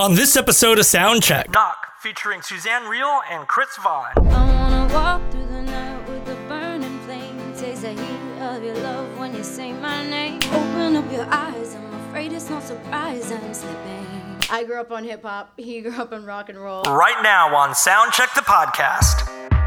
On this episode of Soundcheck, Doc, featuring Suzanne Reel and Chris Vaughn. I wanna walk through the night with a burning flame. Taste the heat of your love when you say my name. Open up your eyes, I'm afraid it's no surprise I'm slipping. I grew up on hip hop, he grew up on rock and roll. Right now on Soundcheck the podcast.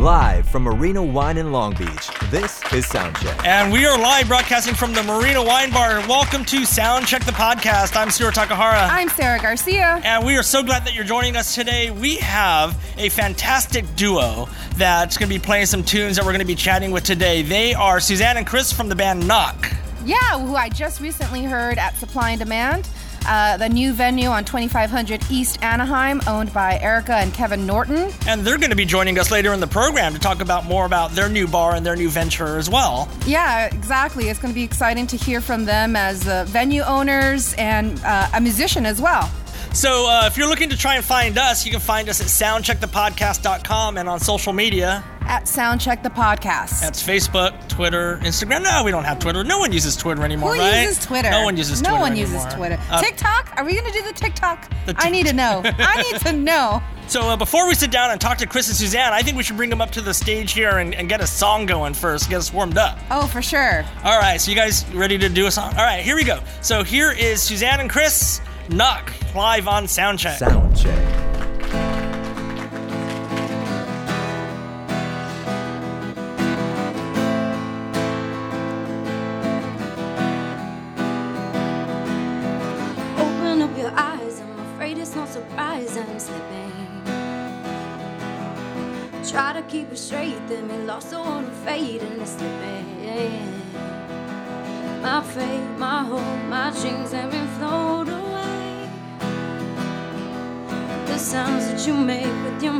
Live from Marina Wine in Long Beach, this is Soundcheck. And we are live broadcasting from the Marina Wine Bar. Welcome to Soundcheck the podcast. I'm Stuart Takahara. I'm Sarah Garcia. And we are so glad that you're joining us today. We have a fantastic duo that's going to be playing some tunes that we're going to be chatting with today. They are Suzanne and Chris from the band NOHC. Yeah, who I just recently heard at Supply and Demand, uh, the new venue on 2500 East Anaheim, owned by Erica and Kevin Norton. And they're going to be joining us later in the program to talk about more about their new bar and their new venture as well. Yeah, exactly. It's going to be exciting to hear from them as uh, venue owners and uh, a musician as well. So uh, if you're looking to try and find us, you can find us at soundcheckthepodcast.com and on social media. At Soundcheck the Podcast. That's Facebook, Twitter, Instagram. No, we don't have Twitter. No one uses Twitter anymore, Who right? uses Twitter? No one uses Twitter No one anymore. uses Twitter. Uh, TikTok? Are we going to do the TikTok? The I need to know. I need to know. So uh, before we sit down and talk to Chris and Suzanne, I think we should bring them up to the stage here and, and get a song going first, get us warmed up. Oh, for sure. All right, so you guys ready to do a song? All right, here we go. So here is Suzanne and Chris, NOHC, live on Soundcheck. Soundcheck.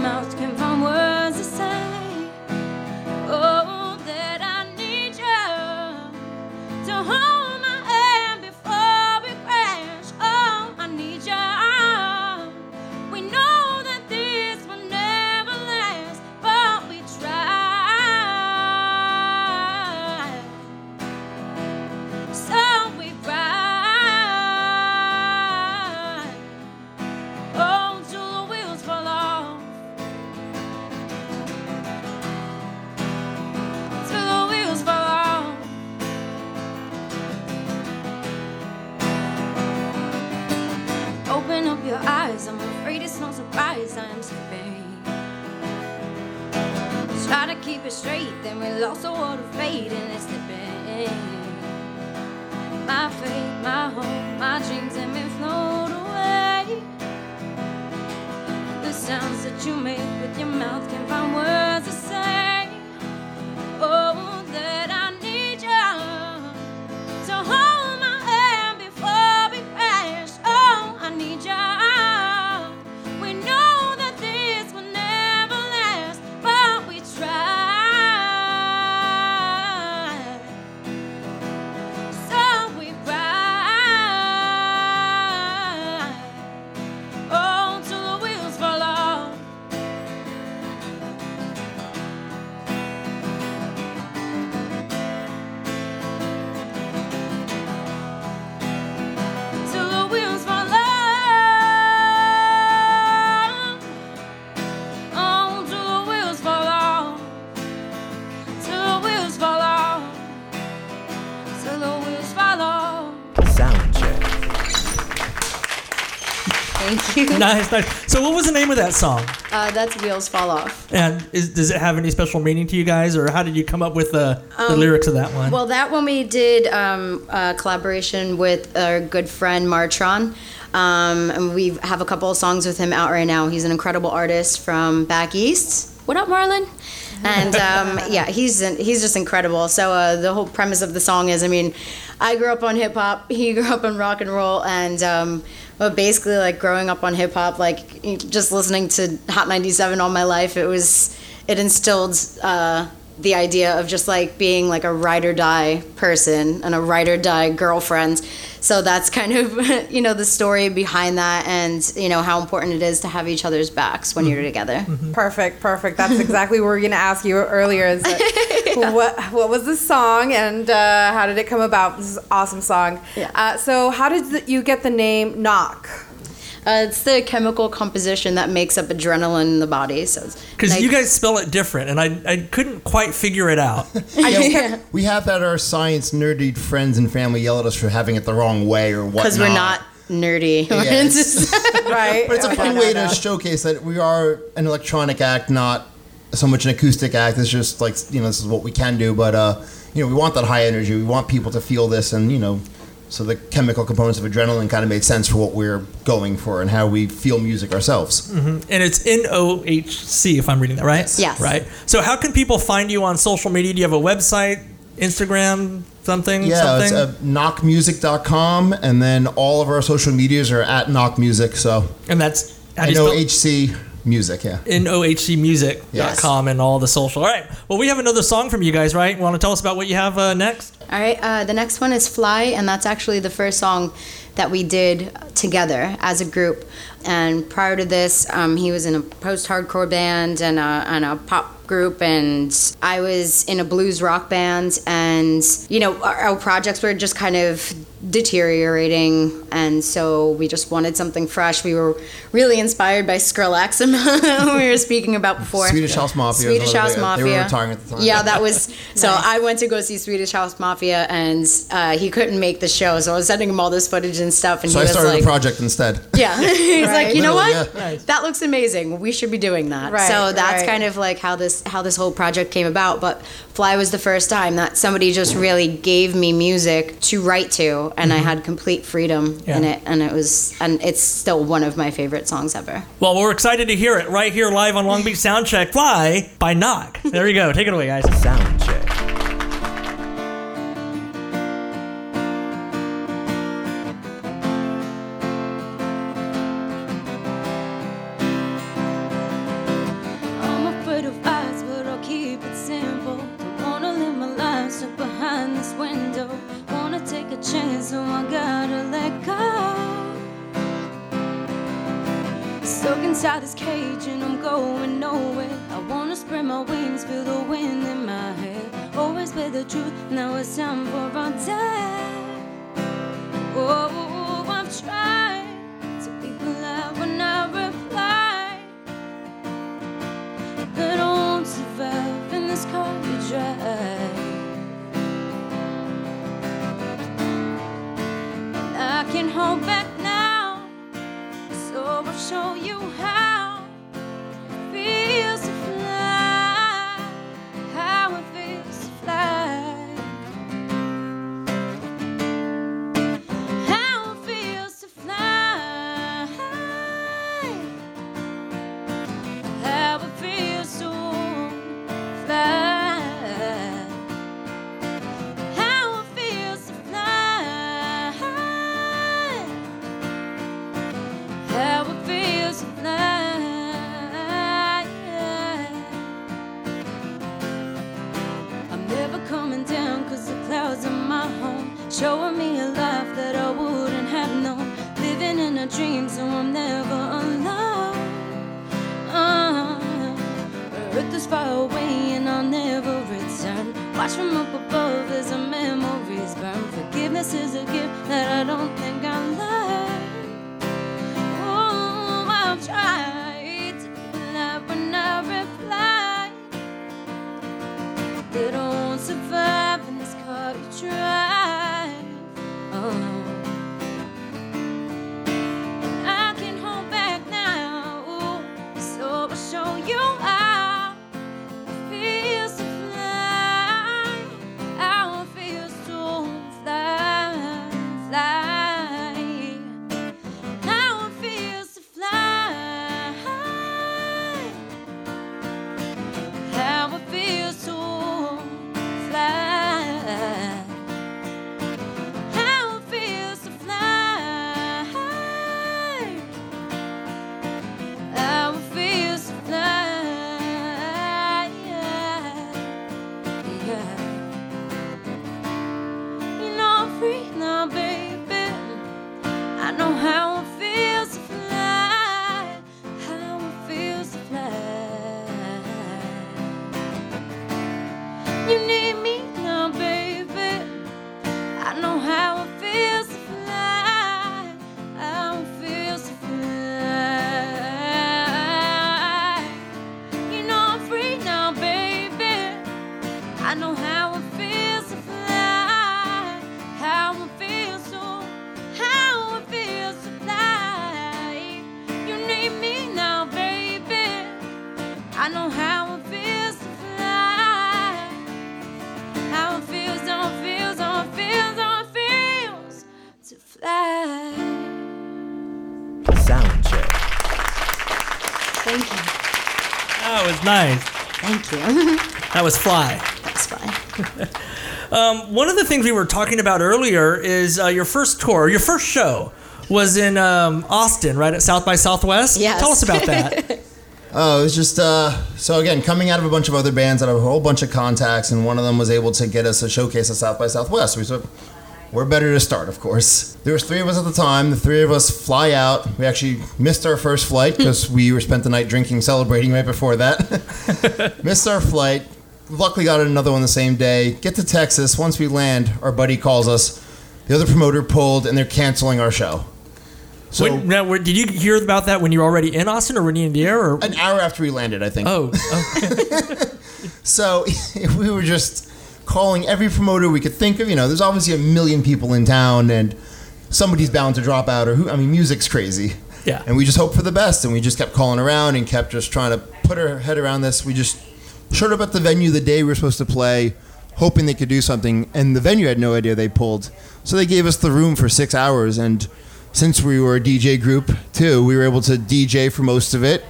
Mouth can't Nice, nice. So what was the name of that song? Uh, that's Wheels Fall Off. And is, does it have any special meaning to you guys, or how did you come up with the, the lyrics of that one? Well, that one we did um, a collaboration with our good friend Martron. Um, and we have a couple of songs with him out right now. He's an incredible artist from back east. What up, Marlon? And um, yeah, he's he's just incredible. So uh, the whole premise of the song is, I mean, I grew up on hip hop. He grew up on rock and roll, and um, but basically, like growing up on hip hop, like just listening to Hot 97 all my life, it was it instilled uh, the idea of just like being like a ride or die person and a ride or die girlfriend. So that's kind of you know the story behind that, and you know how important it is to have each other's backs when you're together. Perfect, perfect. That's exactly what we were going to ask you earlier. Is that what what was the song and uh, how did it come about? This is an awesome song. Yeah. Uh, so how did you get the name NOHC? Uh, it's the chemical composition that makes up adrenaline in the body. So Because like- you guys spell it different, and I, I couldn't quite figure it out. Yeah, we have had our science nerdy friends and family yell at us for having it the wrong way or whatnot. because we're not nerdy. It's just- Right. But it's a fun no, way no. to showcase that we are an electronic act, not so much an acoustic act. It's just like you know, this is what we can do. But uh, you know, we want that high energy. We want people to feel this, and you know, so the chemical components of adrenaline kind of made sense for what we're going for and how we feel music ourselves. and it's N O H C, if I'm reading that right. Yes. Right. So how can people find you on social media? Do you have a website, Instagram, something? Yeah, it's uh, nohcmusic.com, and then all of our social medias are at nohcmusic. So and that's N O H C do N you O spell H C music. Yeah. nohcmusic.com and all the social. All right. Well, we have another song from you guys, right? Want to tell us about what you have uh, next? All right, uh, the next one is Fly, and that's actually the first song that we did together as a group. And prior to this, um, he was in a post hardcore band and a, and a pop group, and I was in a blues rock band. And, you know, our, our projects were just kind of deteriorating, and so we just wanted something fresh. We were really inspired by Skrillex, we were speaking about before. Swedish House Mafia. Swedish House Mafia. They were retiring at the time. Yeah, that was so. I went to go see Swedish House Mafia, and uh, he couldn't make the show, so I was sending him all this footage and stuff, and So he I was started like, a project instead. "Yeah," he's like, "You know Literally, what? yeah. That looks amazing. We should be doing that." Right, so that's right. kind of like how this how this whole project came about. But Fly was the first time that somebody just really gave me music to write to, and I had complete freedom in it, and it was and it's still one of my favorite songs ever. Well, we're excited to hear it right here live on Long Beach Soundcheck Fly by NOHC. There you go. Take it away, guys. Sound And I can hold back was nice. Thank you. That was Fly. That's fine. One of the things we were talking about earlier is uh, your first tour, your first show was in um, Austin, right at South by Southwest. Yes. Tell us about that. Oh, it was just uh, so again coming out of a bunch of other bands, out of a whole bunch of contacts, and one of them was able to get us a showcase at South by Southwest. We said, we're better to start, of course. There was three of us at the time. The three of us fly out. We actually missed our first flight because we were spent the night drinking, celebrating right before that. missed our flight. Luckily, got another one the same day. Get to Texas. Once we land, our buddy calls us. The other promoter pulled, and they're canceling our show. So When- now, were- did you hear about that when you were already in Austin or when you in the air? Or an hour after we landed, I think. oh, oh, So we were just calling every promoter we could think of. You know, there's obviously a million people in town, and somebody's bound to drop out. Or who? I mean, music's crazy. Yeah. And we just hoped for the best, and we just kept calling around and kept just trying to put our head around this. We just showed up at the venue the day we were supposed to play, hoping they could do something, and the venue had no idea they pulled. So they gave us the room for six hours, and since we were a DJ group too, we were able to DJ for most of it,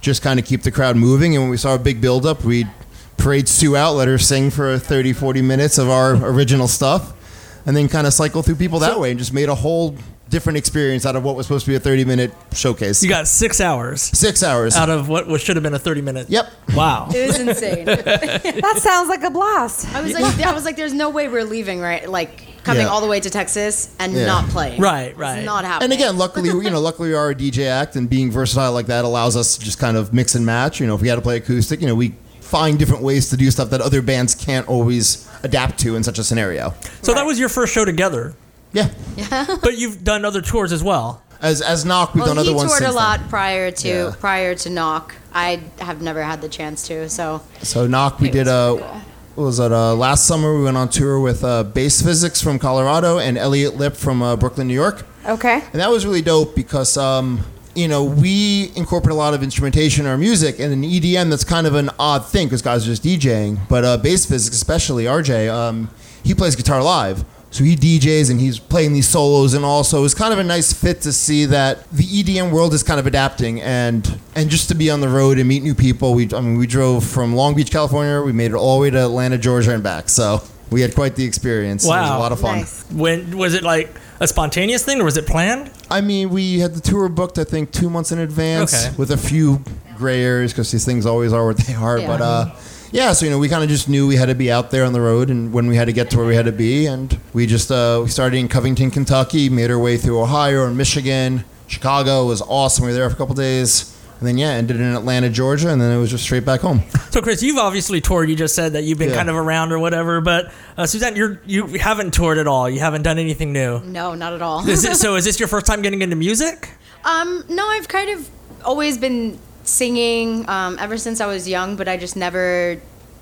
just kind of keep the crowd moving. And when we saw a big buildup, we'd parade Sue out, let her sing for 30, 40 minutes of our original stuff, and then kind of cycle through people that way and just made a whole different experience out of what was supposed to be a 30 minute showcase. you got six hours Six hours. out of what should have been a 30 minute. Yep. Wow. It was insane. That sounds like a blast. I was like, I was like, there's no way we're leaving, right? Like coming Yeah. all the way to Texas and Yeah. not playing. Right, It's right. not happening. And again, luckily, you know, luckily we are a DJ act, and being versatile like that allows us to just kind of mix and match. You know, if we had to play acoustic, you know, we find different ways to do stuff that other bands can't always adapt to in such a scenario. So that was your first show together, Yeah. but you've done other tours as well. As as NOHC, we've well, done other ones He toured a lot then. prior to Yeah. prior to NOHC. I have never had the chance to. So So NOHC, we did was uh, cool. what was that? Uh, last summer we went on tour with uh, Bass Physics from Colorado and Elliot Lipp from uh, Brooklyn, New York. Okay. And that was really dope because, um, you know, we incorporate a lot of instrumentation in our music, and in EDM, that's kind of an odd thing because guys are just DJing. But uh, bass physics, especially RJ, um, he plays guitar live. So he DJs and he's playing these solos, and also it's kind of a nice fit to see that the EDM world is kind of adapting, and and just to be on the road and meet new people. We, I mean, we drove from Long Beach, California. We made it all the way to Atlanta, Georgia, and back. So we had quite the experience. It was Wow. a lot of fun. Nice. When was it like a spontaneous thing or was it planned? I mean, we had the tour booked, I think, two months in advance Okay. with a few gray areas because these things always are what they are. Yeah. But uh, yeah, so you know, we kind of just knew we had to be out there on the road, and when we had to get to where we had to be, and we just uh, we started in Covington, Kentucky, made our way through Ohio and Michigan, Chicago was awesome. We were there for a couple days. And then yeah, ended in Atlanta, Georgia, and then it was just straight back home. So Chris, you've obviously toured. You just said that you've been Yeah. kind of around or whatever. But uh, Suzanne, you're you haven't toured at all. You haven't done anything new. no, not at all. Is it, so is this your first time getting into music? Um, no, I've kind of always been singing um, ever since I was young, but I just never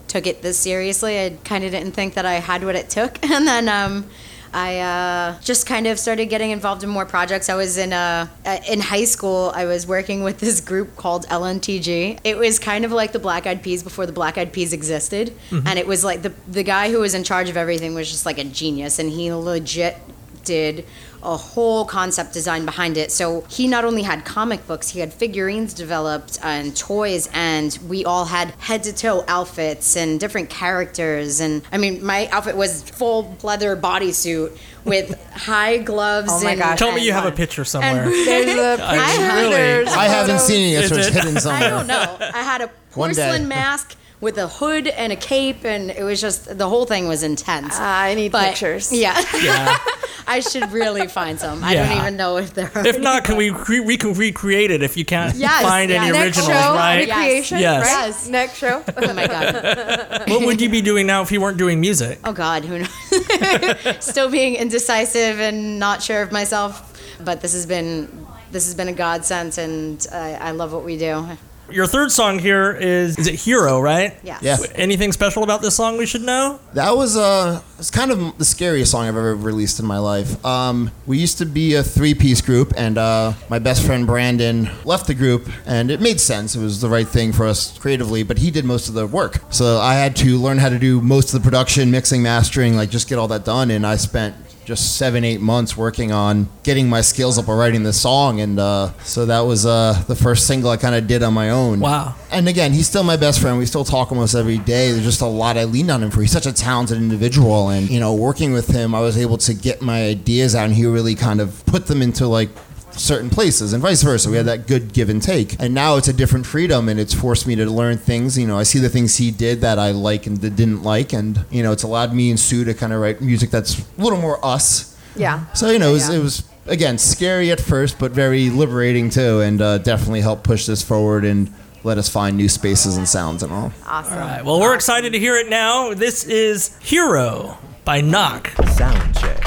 took it this seriously. I kind of didn't think that I had what it took, and then um, I uh, just kind of started getting involved in more projects. I was in uh, uh, in high school. I was working with this group called LNTG. It was kind of like the Black Eyed Peas before the Black Eyed Peas existed, and it was like the the guy who was in charge of everything was just like a genius, and he legit did a whole concept design behind it. So he not only had comic books, he had figurines developed and toys, and we all had head to toe outfits and different characters. And I mean, my outfit was full leather bodysuit with high gloves. Oh my and, gosh. Tell me you have a picture somewhere. and- There's a I picture. really- I haven't seen it, so it's hidden somewhere. I don't know. I had a porcelain mask with a hood and a cape, and it was just the whole thing was intense. Ah, I need But- pictures. Yeah. yeah. I should really find some. I don't even know if there are. If not, can we re- we can recreate it if you can't Yes, find any yes. Next originals, show, right? Oh, Recreation. Yes. Right? Yes. Next show. Oh my god. What would you be doing now if you weren't doing music? Oh god, who knows? Still being indecisive and not sure of myself, but this has been this has been a godsend, and I, I love what we do. Your third song here is is it Hero, right? Yes. Yeah. Anything special about this song we should know? That was uh, it's kind of the scariest song I've ever released in my life. Um, we used to be a three-piece group, and uh, my best friend Brandon left the group, and it made sense. It was the right thing for us creatively, but he did most of the work. So I had to learn how to do most of the production, mixing, mastering, like just get all that done. And I spent just seven, eight months working on getting my skills up of writing the song, and uh, so that was uh, the first single I kind of did on my own. Wow. And again, he's still my best friend. We still talk almost every day. There's just a lot I leaned on him for. He's such a talented individual, and you know, working with him, I was able to get my ideas out, and he really kind of put them into like certain places and vice versa. We had that good give and take. And now it's a different freedom and it's forced me to learn things. You know, I see the things he did that I like and that didn't like. And, you know, it's allowed me and Sue to kind of write music that's a little more us. Yeah. So, you know, it was, Yeah. it was again, scary at first, but very liberating too. And uh, definitely helped push this forward and let us find new spaces and sounds and all. Awesome. All right. Well, we're excited to hear it now. This is Hero by NOHC. Sound check.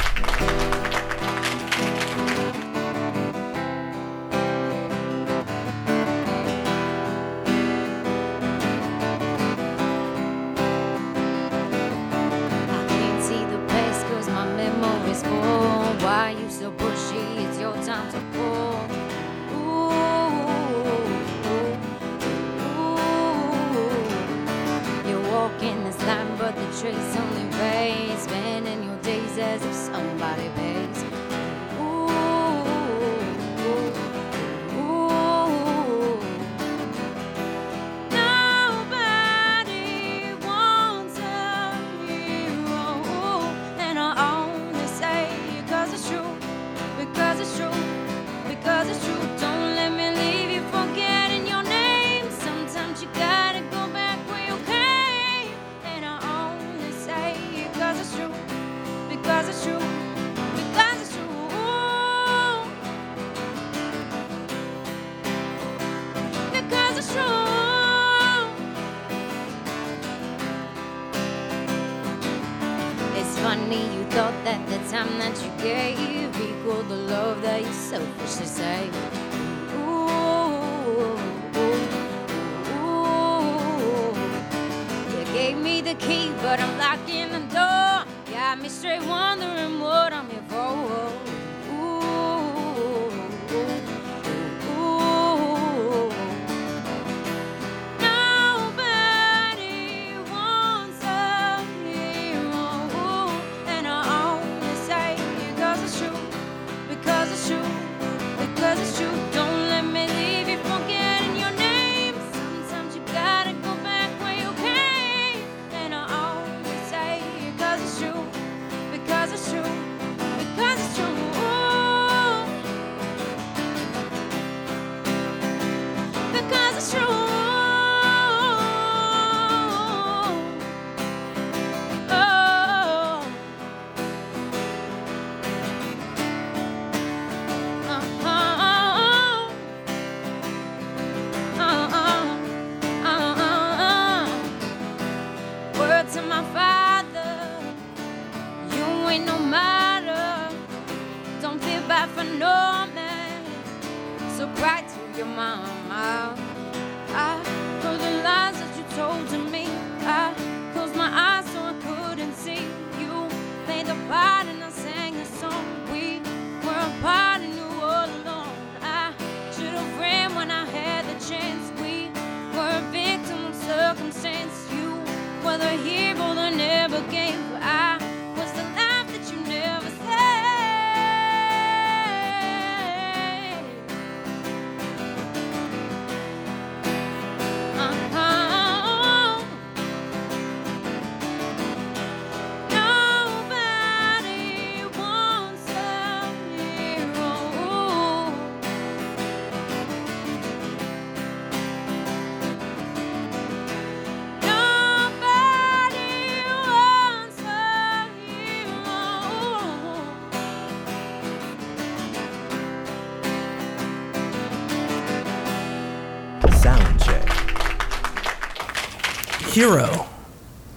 Hero.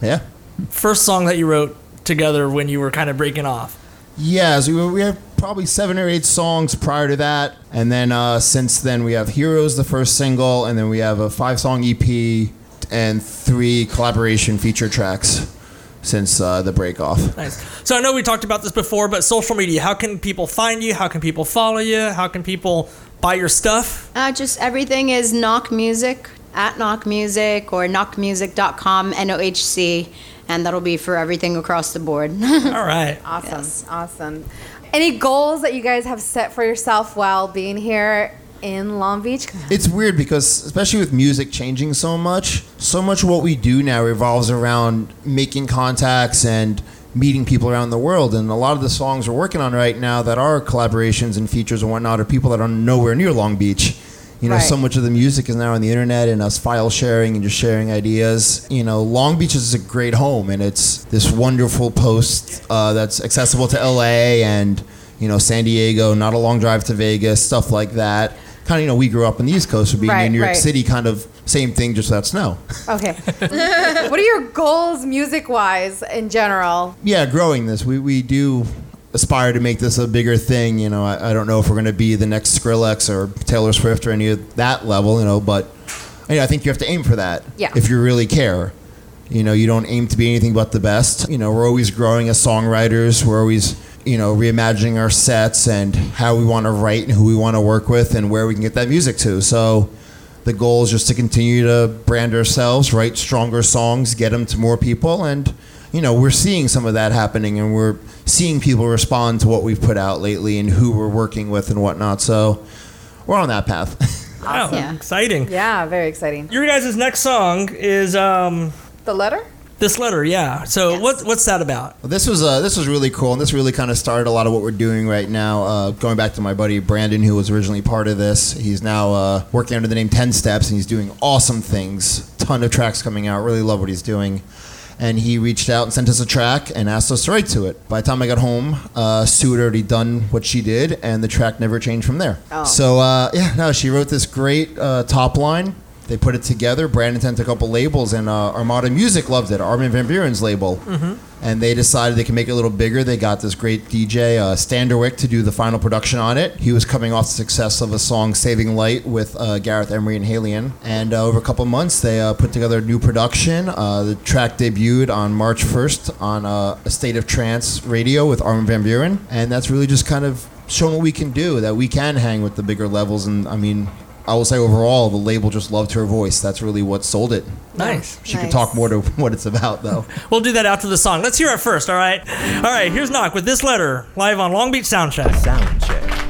Yeah. First song that you wrote together when you were kind of breaking off. Yeah, so we, we have probably seven or eight songs prior to that, and then uh, since then we have "Heroes," the first single, and then we have a five-song EP and three collaboration feature tracks since uh, the break off. Nice. So I know we talked about this before, but social media, how can people find you? How can people follow you? How can people buy your stuff? Uh, just everything is NOHC Music at NOHC Music or nohcmusic.com, N O H C. and that'll be for everything across the board. All right. Awesome. Awesome. Any goals that you guys have set for yourself while being here in Long Beach? It's weird because, especially with music changing so much, so much of what we do now revolves around making contacts and meeting people around the world. And a lot of the songs we're working on right now that are collaborations and features and whatnot are people that are nowhere near Long Beach. You know, Right. so much of the music is now on the internet and us file sharing and just sharing ideas. You know, Long Beach is a great home and it's this wonderful post uh, that's accessible to LA and, you know, San Diego, not a long drive to Vegas, stuff like that. Kind of, you know, we grew up on the East Coast, so being Right, in New York right. City, kind of same thing, just without snow. Okay. what are your goals music wise in general? yeah, growing this, we, we do aspire to make this a bigger thing. You know, I, I don't know if we're going to be the next Skrillex or Taylor Swift or any of that level, you know, but you know, I think you have to aim for that Yeah. if you really care. You know, you don't aim to be anything but the best. You know, we're always growing as songwriters. We're always, you know, reimagining our sets and how we want to write and who we want to work with and where we can get that music to. So the goal is just to continue to brand ourselves, write stronger songs, get them to more people, and you know we're seeing some of that happening, and we're seeing people respond to what we've put out lately and who we're working with and whatnot. So we're on that path. Wow. Yeah. Exciting. Yeah, very exciting. Your guys' next song is um, The letter? this letter. Yeah. So Yes. what what's that about? Well, this was uh, this was really cool, and this really kind of started a lot of what we're doing right now. Uh, going back to my buddy Brandon, who was originally part of this, he's now uh, working under the name Ten Steps, and he's doing awesome things. Ton of tracks coming out. Really love what he's doing. And he reached out and sent us a track and asked us to write to it. By the time I got home, uh, Sue had already done what she did, and the track never changed from there. Oh. So uh, yeah, no, she wrote this great uh, top line. They put it together. Brandon sent a couple labels, and uh, Armada Music loved it. Armin van Buuren's label, and they decided they can make it a little bigger. They got this great DJ uh, Standerwick to do the final production on it. He was coming off the success of a song "Saving Light" with uh, Gareth Emery and HALIENE, and uh, over a couple months they uh, put together a new production. Uh, the track debuted on March 1st on uh, a State of Trance radio with Armin van Buuren, and that's really just kind of showing what we can do. That we can hang with the bigger levels, and I mean. I will say overall, the label just loved her voice. That's really what sold it. Nice. She could talk more to what it's about, though. We'll do that after the song. Let's hear it first. All right. All right. Here's NOHC with this letter live on Long Beach Soundcheck. Sound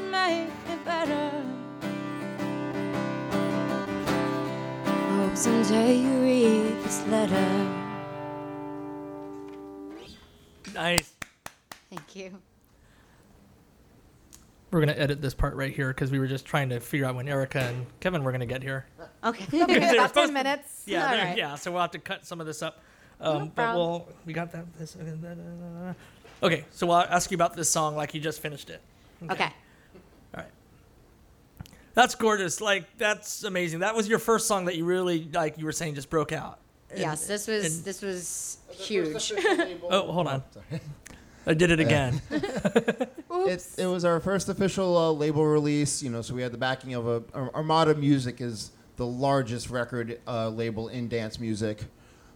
make it better. Hope someday you read this letter. Nice. Thank you. We're gonna edit this part right here because we were just trying to figure out when Erica and Kevin were gonna get here. Okay, about ten minutes. Yeah, right. yeah. So we'll have to cut some of this up. Um, no but we'll we got that. This, okay, so I'll ask you about this song like you just finished it. Okay. okay. That's gorgeous. Like that's amazing. That was your first song that you really like. You were saying just broke out. And- yes, this was and- this was huge. Oh, hold on. I did it again. It, it was our first official uh, label release, you know, so we had the backing of a Armada Music is the largest record uh, label in dance music.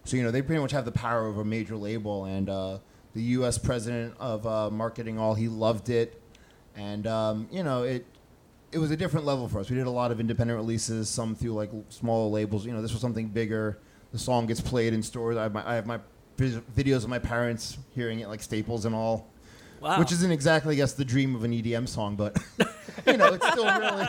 So, you know, they pretty much have the power of a major label. And uh, the U.S. president of uh, marketing all, he loved it. And, um, you know, it it was a different level for us. We did a lot of independent releases, some through like smaller labels. You know, this was something bigger. The song gets played in stores. I have my, I have my videos of my parents hearing it like Staples and all. Wow. Which isn't exactly, I guess, the dream of an EDM song, but you know, it's still really,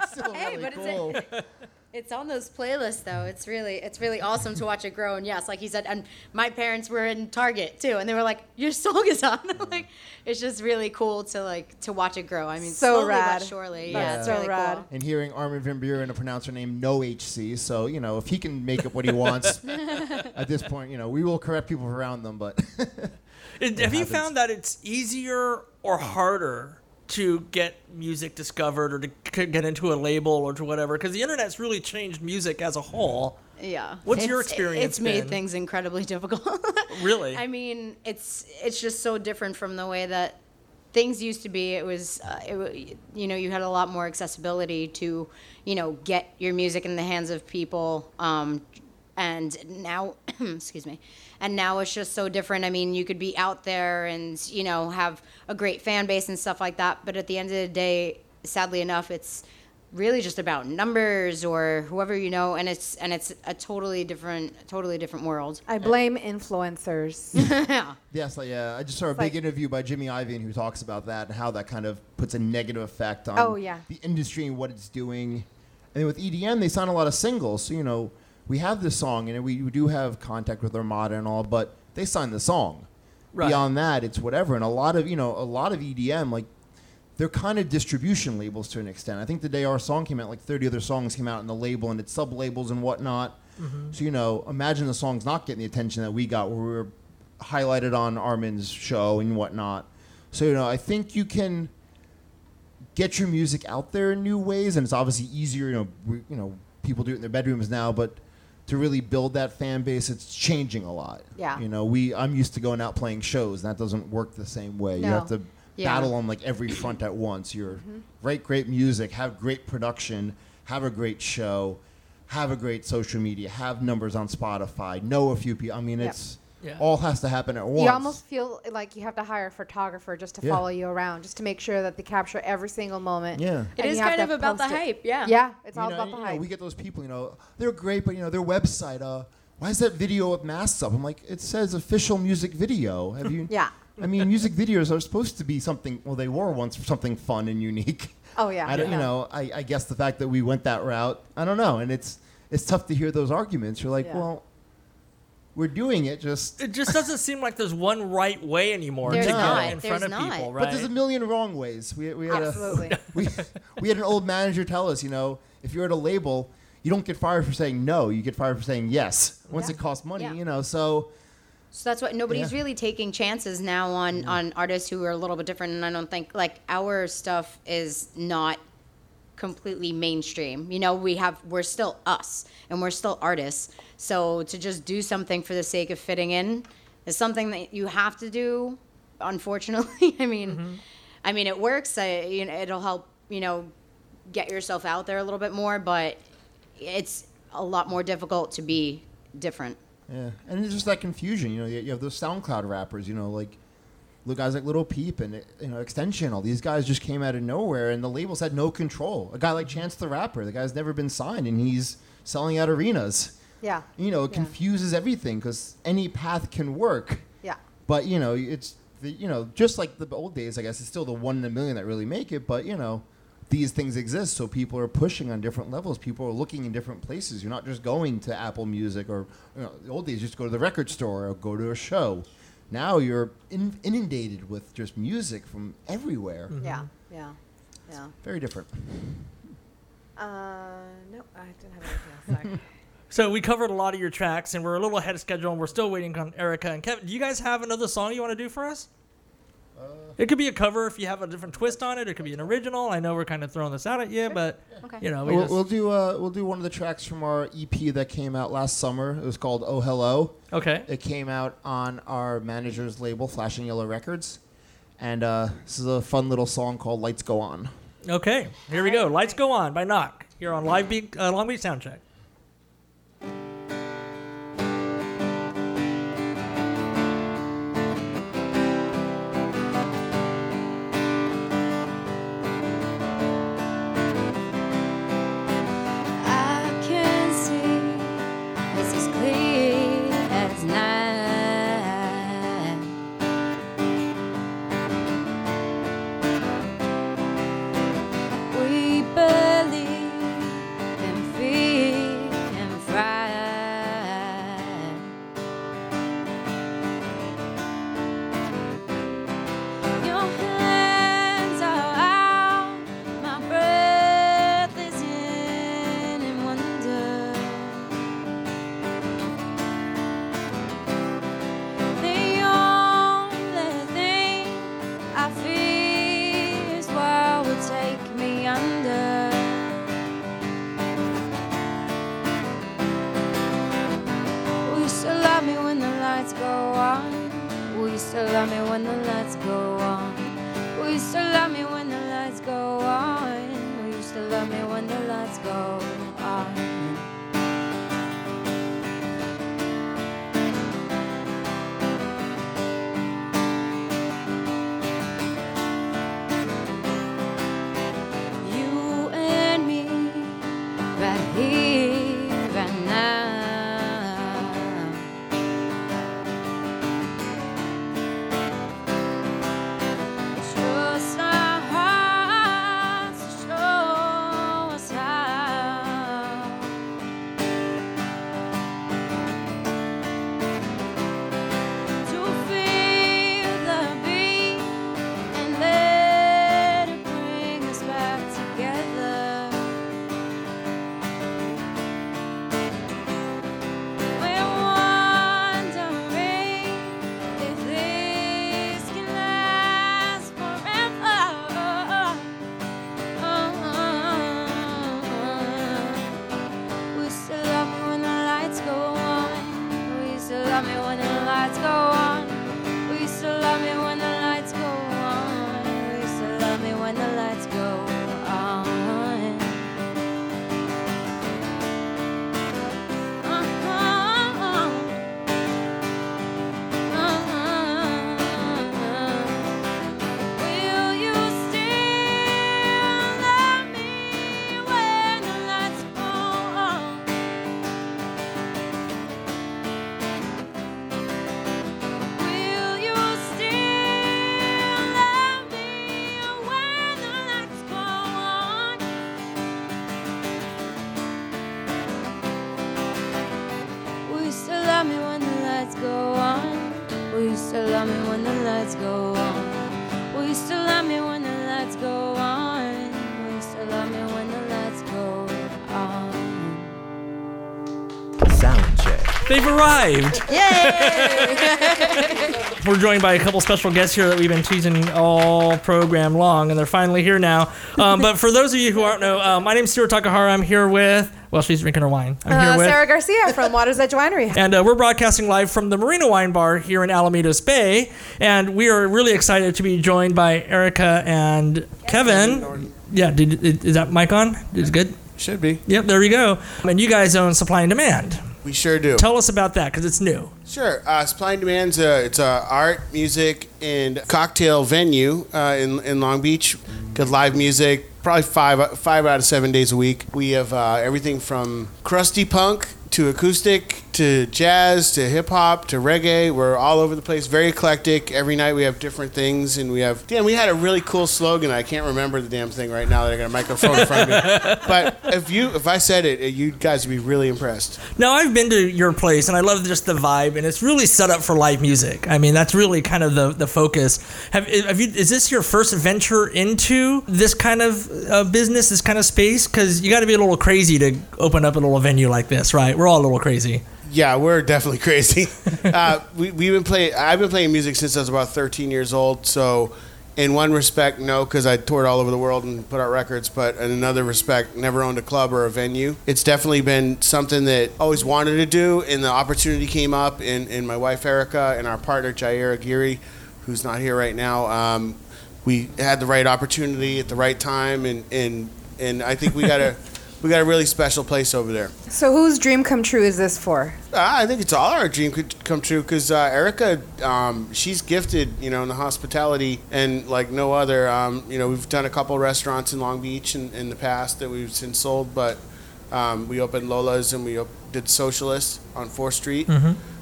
it's still Hey, really but cool. it's, it's on those playlists though. It's really it's really awesome to watch it grow. And yes, like he said, and my parents were in Target too, and they were like, "Your song is on." like, it's just really cool to like to watch it grow. I mean, So slowly rad. but surely. That's Yeah, it's so really rad. cool. and hearing Armin van Buuren pronounce her name no HC, so you know, if he can make up what he wants at this point, you know, we will correct people around them, but It- have you happens. found that it's easier or harder to get music discovered or to c- get into a label or to whatever? Because the internet's really changed music as a whole. Yeah. What's your experience It's made been? things incredibly difficult. Really? I mean, it's it's just so different from the way that things used to be. It was, uh, it, you know, you had a lot more accessibility to, you know, get your music in the hands of people. Um, and now, excuse me, and now it's just so different. I mean, you could be out there and you know have a great fan base and stuff like that. But at the end of the day, sadly enough, it's really just about numbers or whoever you know, and it's and it's a totally different, totally different world. I blame influencers. yeah. yes, like, yeah, uh, I just saw a It's big like- interview by Jimmy Iovine who talks about that and how that kind of puts a negative effect on Oh, yeah. the industry and what it's doing. And then with EDM, they sign a lot of singles, so you know, we have this song and we, we do have contact with Armada and all, but they sign the song. Right. Beyond that, it's whatever. And a lot of you know, a lot of EDM like they're kind of distribution labels to an extent. I think the day our song came out, like 30 other songs came out in the label and it's sub labels and whatnot. Mm-hmm. So, you know, imagine the songs not getting the attention that we got where we were highlighted on Armin's show and whatnot. So, you know, I think you can get your music out there in new ways and it's obviously easier, you know, we, you know, people do it in their bedrooms now, but to really build that fan base, it's changing a lot. Yeah. You know, we I'm used to going out playing shows and that doesn't work the same way. You have to Yeah. battle on like every front at once. You're mm-hmm. write great music, have great production, have a great show, have a great social media, have numbers on Spotify, know a few people. I mean, Yep. It's Yeah. all has to happen at once. You almost feel like you have to hire a photographer just to Yeah. follow you around, just to make sure that they capture every single moment. Yeah. It And is you have kind of about the post it. hype, yeah. Yeah, it's You all know, about you the know, hype. we get those people, you know, they're great, but you know, their website, uh, why is that video with masks up? I'm like, it says official music video. Have you? Yeah. I mean, music videos are supposed to be something. Well, they were once something fun and unique. Oh, yeah. I don't, Yeah. you know, I, I guess the fact that we went that route, I don't know, and it's it's tough to hear those arguments. You're like, Yeah. well, we're doing it, just It just doesn't seem like there's one right way anymore There's to not. get in front There's of people, right? But there's a million wrong ways. We, we had Absolutely. A, we, we had an old manager tell us, you know, if you're at a label, you don't get fired for saying no. You get fired for saying yes. Once Yeah. it costs money, Yeah. you know. So So that's what nobody's Yeah. really taking chances now on on artists who are a little bit different. And I don't think like our stuff is not completely mainstream. You know, we have we're still us and we're still artists. So to just do something for the sake of fitting in is something that you have to do. Unfortunately, I mean, mm-hmm. I mean it works. I, you know, it'll help. You know, get yourself out there a little bit more, but it's a lot more difficult to be different. yeah, and it's just that confusion. You know, you, you have those SoundCloud rappers. You know, like the guys like Lil Peep and you know XXXTentacion. All these guys just came out of nowhere, and the labels had no control. A guy like mm-hmm. Chance the Rapper, the guy's never been signed, and he's selling out arenas. yeah. You know, it Yeah. confuses everything because any path can work. Yeah. But you know, it's the you know just like the old days. I guess it's still the one in a million that really make it. But you know, these things exist, so people are pushing on different levels. People are looking in different places. You're not just going to Apple Music or you know, the old days, you just go to the record store or go to a show. Now you're in, inundated with just music from everywhere. Yeah, yeah, yeah. Very different. Uh, no, I didn't have anything else. Sorry. So we covered a lot of your tracks, and we're a little ahead of schedule, and we're still waiting on Erica and Kevin. Do you guys have another song you want to do for us? It could be a cover if you have a different twist on it. It could be an original. I know we're kind of throwing this out at you, but Okay. you know, we We'll, just, we'll do uh, we'll do one of the tracks from our EP that came out last summer. It was called Oh Hello. okay. It came out on our manager's label, Flashing Yellow Records, and uh, this is a fun little song called "Lights Go On." Okay, here we go. Lights go on by NOHC here on Live Beat uh, Long Beach Soundcheck. Soundcheck. They've arrived. Yay! We're joined by a couple special guests here that we've been teasing all program long, and they're finally here now. Um, but for those of you who aren't know, uh, my name's Stuart Takahara. I'm here with, well, she's drinking her wine. I'm here Uh, with. Sarah Garcia from Water's Edge Winery. And uh, we're broadcasting live from the Marina Wine Bar here in Alamitos Bay. And we are really excited to be joined by Erica and Kevin. Yeah, did, is that mic on? Is it good? Should be. Yep, there we go. And you guys own Supply and Demand. We sure do. Tell us about that because it's new. Sure. Uh, Supply and Demand's a, it's a art, music, and cocktail venue uh, in, in Long Beach. Good live music, probably five five out of seven days a week. We have uh, everything from crusty punk to acoustic to jazz to hip hop to reggae. We're all over the place, very eclectic. Every night we have different things, and we have. Damn, we had a really cool slogan. I can't remember the damn thing right now that I got a microphone in front of me. But if you if I said it, you guys would be really impressed. Now I've been to your place and I love just the vibe and it's really set up for live music. I mean that's really kind of the, the focus. Have, have you? Is this your first venture into this kind of uh, business, this kind of space? Because you got to be a little crazy to open up a little venue like this, right? We're all a little crazy. Yeah, we're definitely crazy. uh, we, we've been playing. I've been playing music since I was about 13 years old. So, in one respect, no, because I toured all over the world and put out records. But in another respect, never owned a club or a venue. It's definitely been something that I always wanted to do, and the opportunity came up. And, and my wife Erica and our partner Jair Aguirre, who's not here right now, um, we had the right opportunity at the right time, and and and I think we got a we got a really special place over there. So whose dream come true is this for? Uh, I think it's all our dream could come true because uh, Erica, um, she's gifted, you know, in the hospitality and like no other. Um, you know, we've done a couple restaurants in Long Beach in, in the past that we've since sold, but um, we opened Lola's and we op- did Socialist on Fourth Street.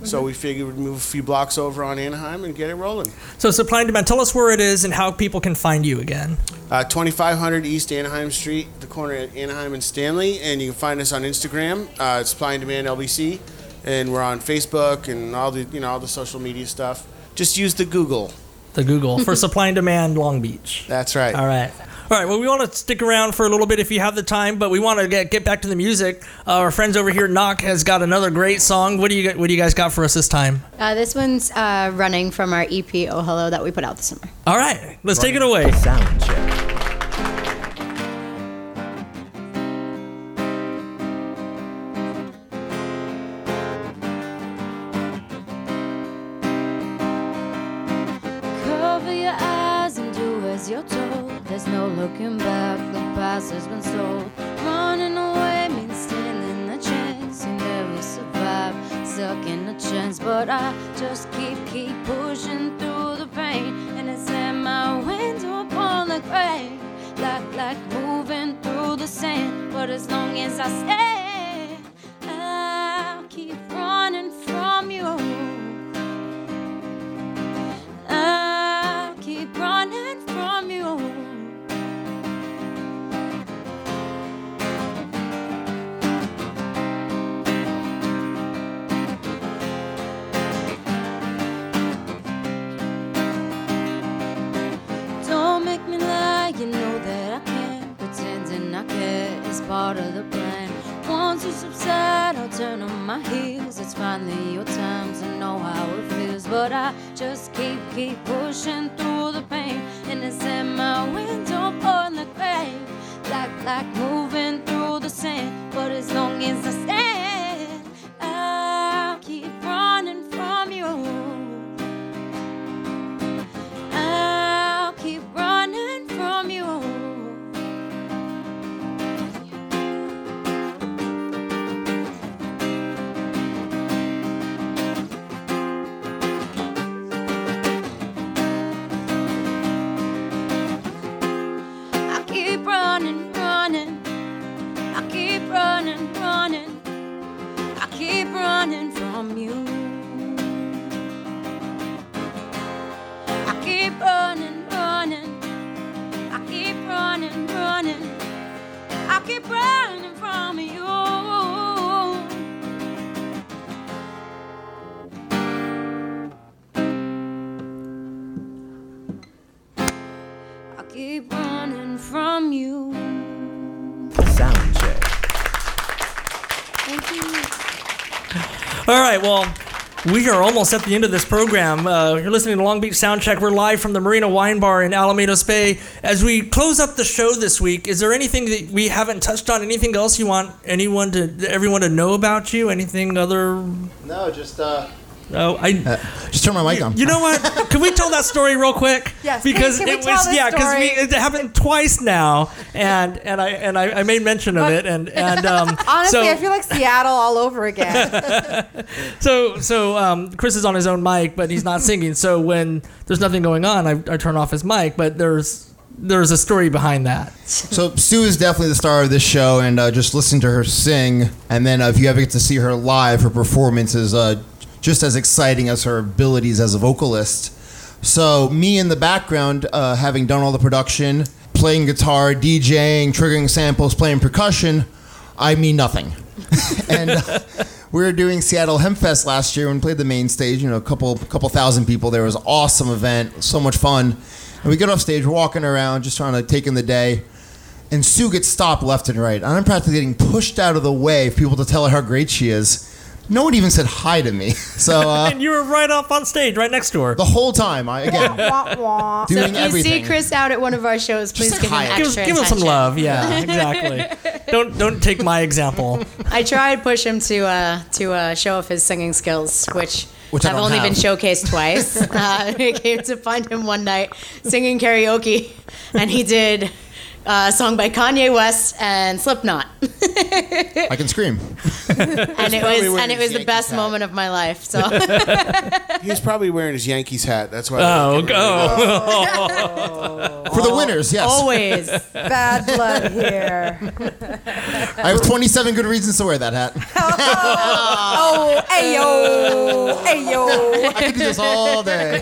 So we figured we'd move a few blocks over on Anaheim and get it rolling. So supply and demand. Tell us where it is and how people can find you again. Uh, 2500 East Anaheim Street, the corner at Anaheim and Stanley, and you can find us on Instagram. Uh, Supply and Demand LBC, and we're on Facebook and all the you know all the social media stuff. Just use the Google. The Google for supply and demand Long Beach. That's right. All right. All right. Well, we want to stick around for a little bit if you have the time, but we want to get get back to the music. Uh, our friends over here, NOHC, has got another great song. What do you got- What do you guys got for us this time? Uh, this one's uh, running from our EP Oh Hello that we put out this summer. All right. Let's take it away. Sound check. I just keep, keep pushing through the pain. And it's in my window upon the grave. Like, like moving through the sand. But as long as I stay, I'll keep running from you. I'll keep running is part of the plan. Once you subside, I'll turn on my heels. It's finally your time to know how it feels. But I just keep, keep pushing through the pain. And it's in my window on the grave. Like, like moving through the sand. But as long as I stand, keep running from you. I keep running from you. Sound check. Thank you. All right. Well, we are almost at the end of this program. Uh, you're listening to Long Beach Soundcheck. We're live from the Marina Wine Bar in Alamitos Bay. As we close up the show this week, is there anything that we haven't touched on? Anything else you want anyone to, everyone to know about you? Anything other? No, just uh, Oh, I. just turn my mic on. You know what? Can we tell that story real quick? Yes, can- Because can we it tell was this yeah, because it happened twice now, and and I and I, I made mention of But- it, and and um. Honestly, so, I feel like Seattle all over again. So so um, Chris is on his own mic, but he's not singing. So when there's nothing going on, I, I turn off his mic. But there's there's a story behind that. So Sue is definitely the star of this show, and uh, just listen to her sing, and then uh, if you ever get to see her live, her performance is uh, just as exciting as her abilities as a vocalist. So me in the background, uh, having done all the production, playing guitar, DJing, triggering samples, playing percussion, I mean nothing. and uh, we were doing Seattle Hempfest last year and played the main stage. You know, a couple couple thousand people. There was an awesome event, so much fun. And we get off stage, walking around, just trying to take in the day. And Sue gets stopped left and right. And I'm practically getting pushed out of the way for people to tell her how great she is. No one even said hi to me. So uh, and you were right up on stage, right next to her. the whole time, I again Wah, wah. So doing if you everything. see Chris out at one of our shows, please say give him hi. give, extra give him some attention. love. Yeah, exactly. don't don't take my example. I tried to push him to uh, to uh, show off his singing skills, which, Which I have don't only been have. showcased twice. uh, I came to find him one night singing karaoke, and he did uh, a song by Kanye West and Slipknot, I can scream. and it was and it was the Yankees best hat. moment of my life. So He's probably wearing his Yankees hat. That's why. Oh, go. For the winners, yes. always. Bad blood here. I have 27 good reasons to wear that hat. Oh, ayo, ayo. I could do this all day.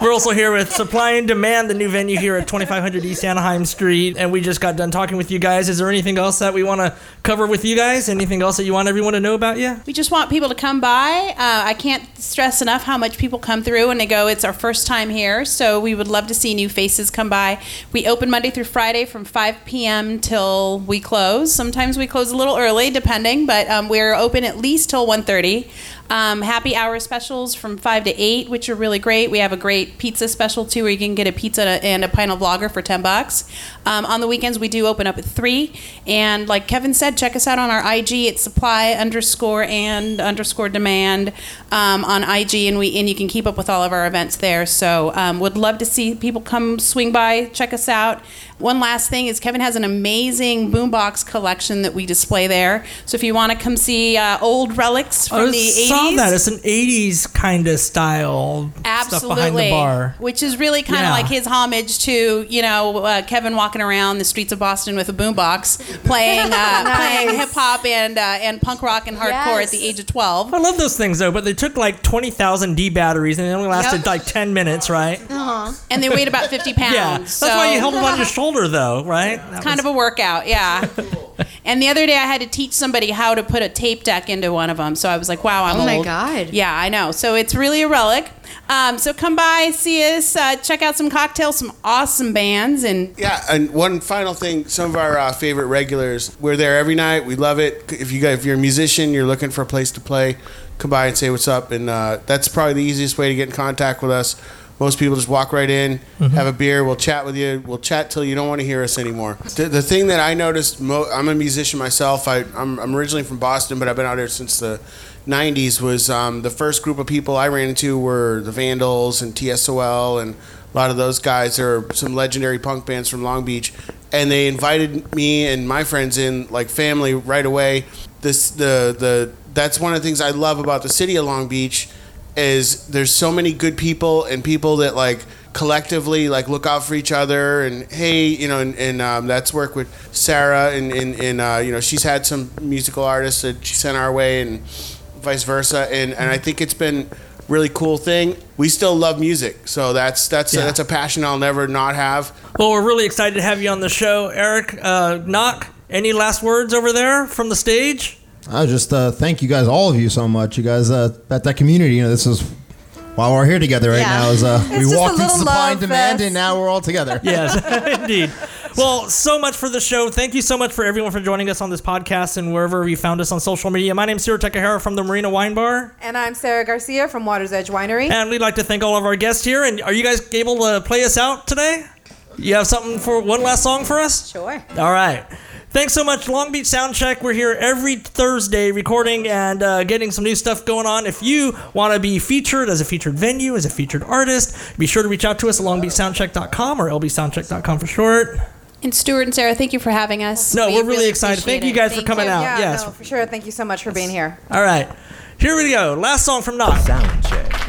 We're also here with Supply and Demand, the new venue here at 2500 East Anaheim Street, and we just got done talking with you guys. Is there anything else that we want to cover with you guys? Anything else that you want everyone to know about you? We just want people to come by. Uh, I can't stress enough how much people come through and they go, it's our first time here. So we would love to see new faces come by. We open Monday through Friday from 5 p.m. till we close. Sometimes we close a little early, depending, but um, we're open at least till 1.30. Um, happy hour specials from 5 to 8, which are really great. We have a great pizza special too, where you can get a pizza and a pint of lager for 10 bucks. Um, on the weekends, we do open up at 3. And like Kevin said, check us out on our IG. It's supply underscore and underscore demand um, on IG, and we and you can keep up with all of our events there. So um, would love to see people come swing by, check us out. One last thing is Kevin has an amazing boombox collection that we display there. So if you want to come see uh, old relics from I the 80s, saw that. It's an 80s kind of style stuff behind the bar. Which is really kind of Yeah. like his homage to, you know, uh, Kevin walking around the streets of Boston with a boombox, playing uh, playing hip hop and uh, and punk rock and hardcore at the age of 12. I love those things though, but they took like 20,000 D batteries and they only lasted Yep. like 10 minutes, right? Uh-huh. And they weighed about 50 pounds. Yeah. That's so why you held them on your shoulder though, right? That kind was- of a workout, yeah. And the other day, I had to teach somebody how to put a tape deck into one of them. So I was like, "Wow, I'm Oh my. God. Yeah, I know. So it's really a relic. Um, so come by, see us, uh, check out some cocktails, some awesome bands, and Yeah, and one final thing: some of our uh, favorite regulars, we're there every night. We love it. If you guys, if you're a musician, you're looking for a place to play, come by and say what's up. And uh, that's probably the easiest way to get in contact with us. Most people just walk right in, have a beer, we'll chat with you, we'll chat till you don't want to hear us anymore. The, the thing that I noticed, mo- I'm a musician myself. I, I'm, I'm originally from Boston, but I've been out here since the 90s. Was um, the first group of people I ran into were the Vandals and TSOL and a lot of those guys are some legendary punk bands from Long Beach, and they invited me and my friends in like family right away. This the the that's one of the things I love about the city of Long Beach is there's so many good people and people that like collectively like look out for each other and hey you know and, and um, that's work with Sarah and and, and uh, you know she's had some musical artists that she sent our way and vice versa and and I think it's been really cool thing we still love music so that's that's Yeah. that's a passion I'll never not have Well, we're really excited to have you on the show, Eric. Uh, NOHC. Any last words over there from the stage? I just uh, thank you guys, all of you, so much. You guys, uh, that that community. You know, this is why we're here together right Yeah. now. Is uh, we walked into little supply and demand, fest. and now we're all together. Yes, indeed. Well, so much for the show. Thank you so much for everyone for joining us on this podcast and wherever you found us on social media. My name's Ciro Takahara from the Marina Wine Bar. And I'm Sarah Garcia from Water's Edge Winery. And we'd like to thank all of our guests here. And are you guys able to play us out today? You have something for one last song for us? Sure. All right. Thanks so much, Long Beach Soundcheck. We're here every Thursday recording and uh, getting some new stuff going on. If you want to be featured as a featured venue, as a featured artist, be sure to reach out to us at longbeachsoundcheck.com or lbsoundcheck.com for short. and Stuart and Sarah, thank you for having us. No, We we're really really excited. appreciate Thank you it. guys for coming you. out. yeah, yes. no, for sure. Thank you so much for being here. All right. Here we go. Last song from NOHC. Sound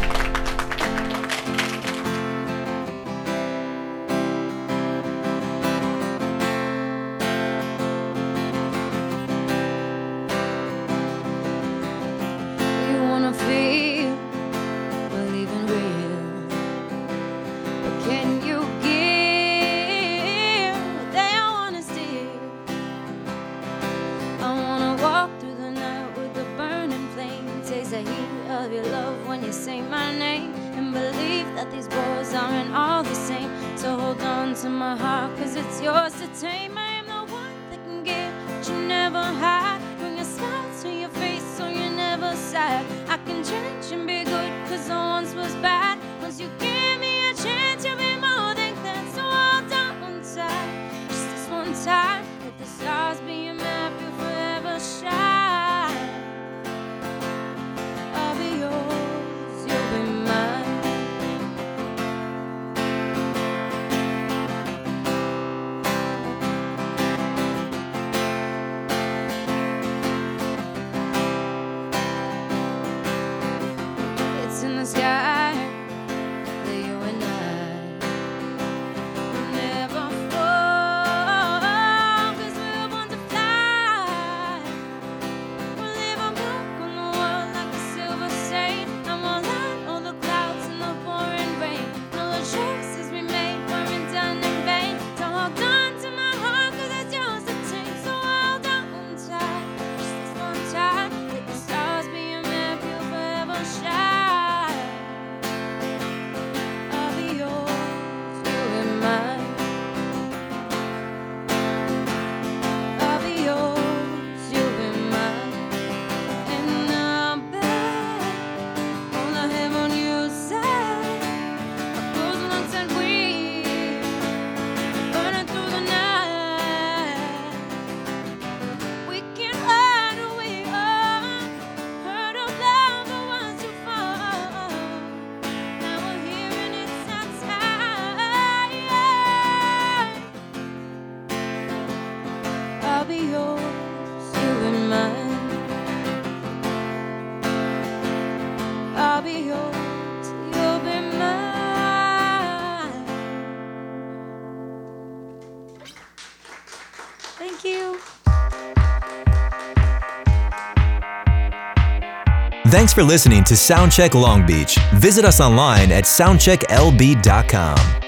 Thanks for listening to Soundcheck Long Beach. Visit us online at soundchecklb.com.